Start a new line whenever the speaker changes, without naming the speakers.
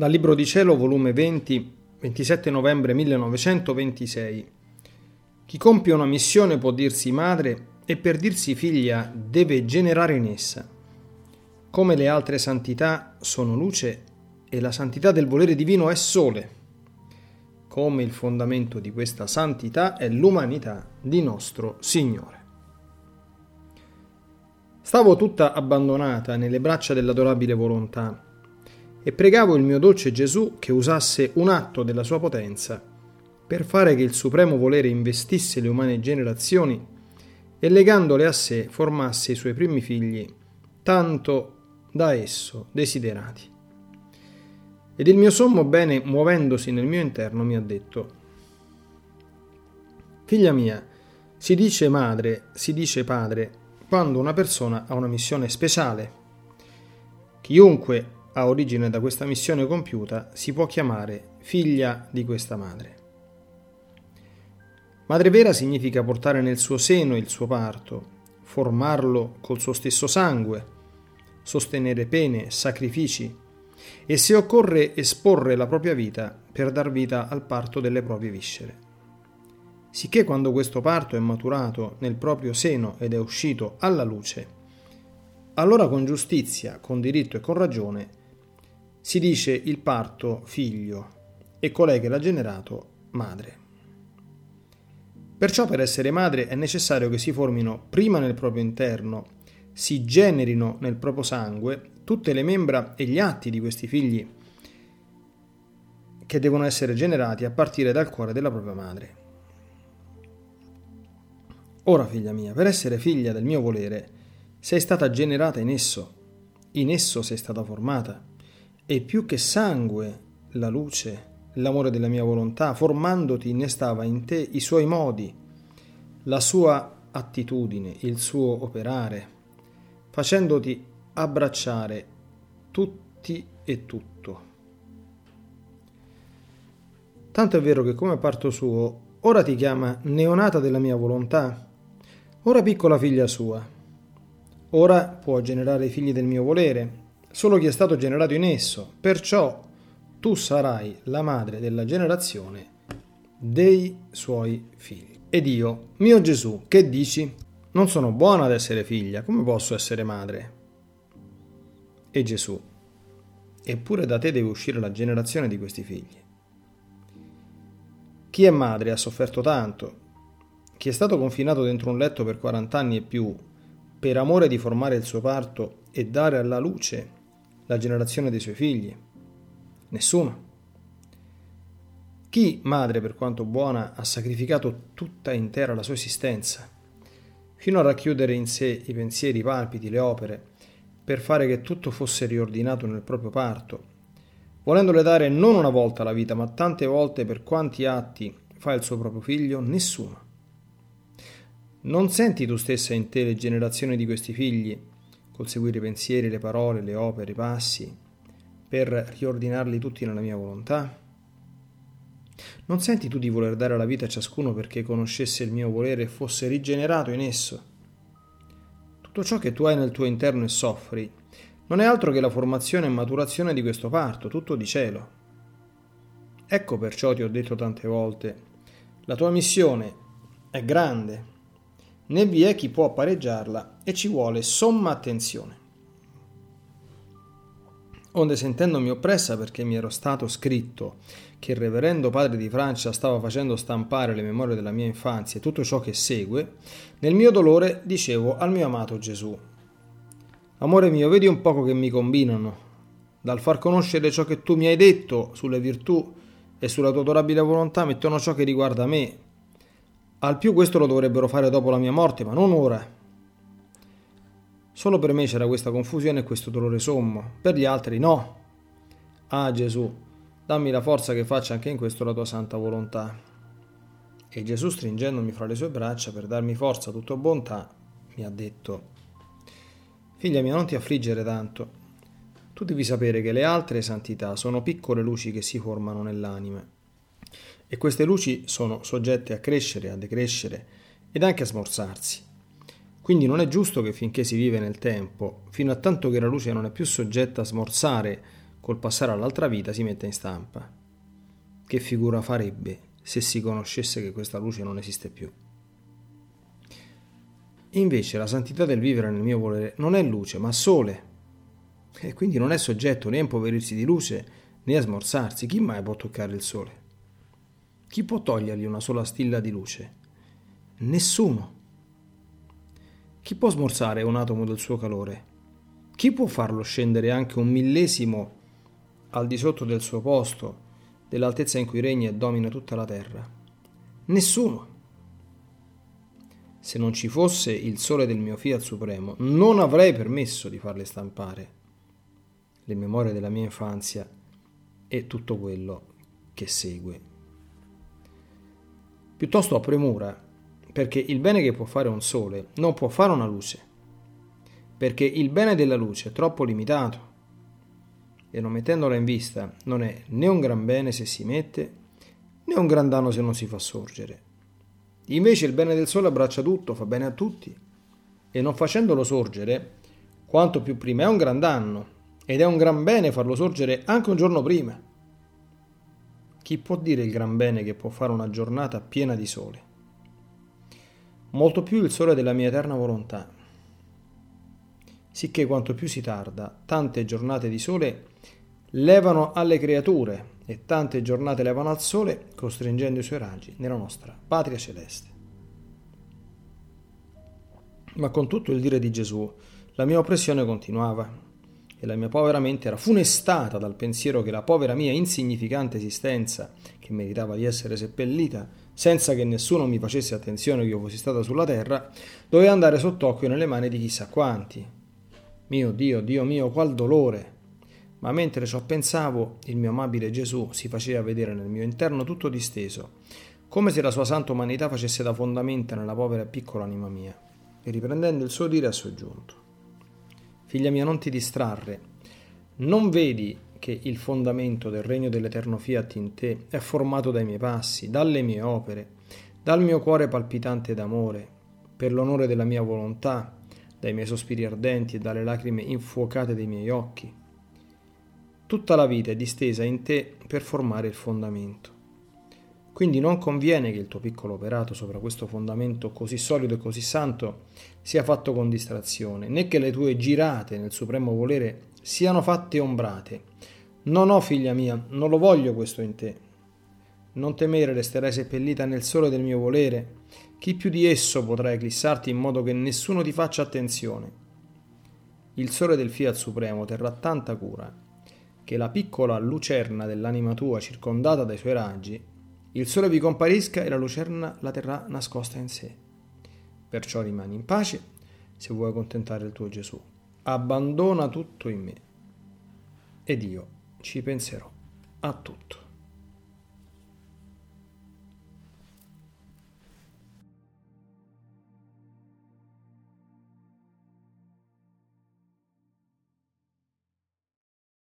Dal Libro di Cielo, volume 20, 27 novembre 1926. Chi compie una missione può dirsi madre e per dirsi figlia deve generare in essa. Come le altre santità sono luce e la santità del volere divino è sole. Come il fondamento di questa santità è l'umanità di nostro Signore. Stavo tutta abbandonata nelle braccia dell'adorabile volontà e pregavo il mio dolce Gesù che usasse un atto della sua potenza per fare che il supremo volere investisse le umane generazioni e legandole a sé formasse i suoi primi figli, tanto da esso desiderati. Ed il mio sommo bene, muovendosi nel mio interno, mi ha detto, Figlia mia, si dice madre, si dice padre, quando una persona ha una missione speciale. Chiunque ha origine da questa missione compiuta si può chiamare figlia di questa madre. Madre vera significa portare nel suo seno il suo parto, formarlo col suo stesso sangue, sostenere pene, sacrifici e se occorre esporre la propria vita per dar vita al parto delle proprie viscere. Sicché quando questo parto è maturato nel proprio seno ed è uscito alla luce, allora con giustizia, con diritto e con ragione si dice il parto figlio e colei che l'ha generato madre. Perciò per essere madre è necessario che si formino prima nel proprio interno, si generino nel proprio sangue tutte le membra e gli atti di questi figli che devono essere generati a partire dal cuore della propria madre. Ora, figlia mia, per essere figlia del mio volere, sei stata generata in esso, in esso sei stata formata, e più che sangue, la luce, l'amore della mia volontà, formandoti innestava in te i suoi modi, la sua attitudine, il suo operare, facendoti abbracciare tutti e tutto. Tanto è vero che come parto suo, ora ti chiama neonata della mia volontà, ora piccola figlia sua. Ora può generare i figli del mio volere, solo chi è stato generato in esso, perciò tu sarai la madre della generazione dei suoi figli. Ed io, mio Gesù, che dici? Non sono buona ad essere figlia, come posso essere madre? E Gesù, eppure da te deve uscire la generazione di questi figli. Chi è madre ha sofferto tanto, chi è stato confinato dentro un letto per 40 anni e più, per amore di formare il suo parto e dare alla luce la generazione dei suoi figli, Nessuno. Chi, madre per quanto buona, ha sacrificato tutta intera la sua esistenza, fino a racchiudere in sé i pensieri, i palpiti, le opere, per fare che tutto fosse riordinato nel proprio parto, volendole dare non una volta la vita, ma tante volte per quanti atti fa il suo proprio figlio, nessuno. Non senti tu stessa in te le generazioni di questi figli, col seguire i pensieri, le parole, le opere, i passi, per riordinarli tutti nella mia volontà? Non senti tu di voler dare la vita a ciascuno perché conoscesse il mio volere e fosse rigenerato in esso? Tutto ciò che tu hai nel tuo interno e soffri non è altro che la formazione e maturazione di questo parto, tutto di cielo. Ecco perciò ti ho detto tante volte, la tua missione è grande, né vi è chi può pareggiarla e ci vuole somma attenzione. Onde sentendomi oppressa perché mi ero stato scritto che il reverendo padre di Francia stava facendo stampare le memorie della mia infanzia e tutto ciò che segue, nel mio dolore dicevo al mio amato Gesù, Amore mio, vedi un poco che mi combinano, dal far conoscere ciò che tu mi hai detto sulle virtù e sulla tua adorabile volontà mettono ciò che riguarda me. Al più questo lo dovrebbero fare dopo la mia morte, ma non ora Solo per me c'era questa confusione e questo dolore sommo, per gli altri no. Ah Gesù, dammi la forza che faccia anche in questo la tua santa volontà. E Gesù, stringendomi fra le sue braccia per darmi forza, tutta bontà, mi ha detto, Figlia mia, non ti affliggere tanto. Tu devi sapere che le altre santità sono piccole luci che si formano nell'anima. E queste luci sono soggette a crescere, a decrescere ed anche a smorzarsi. Quindi non è giusto che finché si vive nel tempo, fino a tanto che la luce non è più soggetta a smorzare col passare all'altra vita si mette in stampa. Che figura farebbe se si conoscesse che questa luce non esiste più? Invece la santità del vivere nel mio volere non è luce, ma sole. E quindi non è soggetto né a impoverirsi di luce né a smorzarsi. Chi mai può toccare il sole? Chi può togliergli una sola stilla di luce? Nessuno. Chi può smorzare un atomo del suo calore? Chi può farlo scendere anche un millesimo al di sotto del suo posto, dell'altezza in cui regna e domina tutta la terra? Nessuno. Se non ci fosse il sole del mio fiat supremo, non avrei permesso di farle stampare le memorie della mia infanzia e tutto quello che segue. Piuttosto ho premura perché il bene che può fare un sole non può fare una luce, perché il bene della luce è troppo limitato e non mettendola in vista non è né un gran bene se si mette né un gran danno se non si fa sorgere. Invece il bene del sole abbraccia tutto, fa bene a tutti e non facendolo sorgere, quanto più prima è un gran danno ed è un gran bene farlo sorgere anche un giorno prima. Chi può dire il gran bene che può fare una giornata piena di sole? Molto più il sole della mia eterna volontà. Sicché quanto più si tarda, tante giornate di sole levano alle creature e tante giornate levano al sole, costringendo i suoi raggi nella nostra patria celeste. Ma con tutto il dire di Gesù, la mia oppressione continuava e la mia povera mente era funestata dal pensiero che la povera mia insignificante esistenza, che meritava di essere seppellita, senza che nessuno mi facesse attenzione che io fossi stata sulla terra, doveva andare sott'occhio nelle mani di chissà quanti. Mio Dio, Dio mio, qual dolore! Ma mentre ciò pensavo, il mio amabile Gesù si faceva vedere nel mio interno tutto disteso, come se la sua santa umanità facesse da fondamenta nella povera e piccola anima mia. E riprendendo il suo dire ha soggiunto. Figlia mia, non ti distrarre. Non vedi che il fondamento del regno dell'eterno fiat in te è formato dai miei passi, dalle mie opere, dal mio cuore palpitante d'amore, per l'onore della mia volontà, dai miei sospiri ardenti e dalle lacrime infuocate dei miei occhi. Tutta la vita è distesa in te per formare il fondamento. Quindi non conviene che il tuo piccolo operato sopra questo fondamento così solido e così santo sia fatto con distrazione, né che le tue girate nel supremo volere siano fatte ombrate. No, no, figlia mia, non lo voglio questo in te. Non temere, resterai seppellita nel sole del mio volere. Chi più di esso potrà eclissarti in modo che nessuno ti faccia attenzione? Il sole del Fiat Supremo terrà tanta cura che la piccola lucerna dell'anima tua circondata dai suoi raggi il sole vi comparisca e la lucerna la terrà nascosta in sé. Perciò rimani in pace se vuoi accontentare il tuo Gesù. Abbandona tutto in me ed io ci penserò a tutto.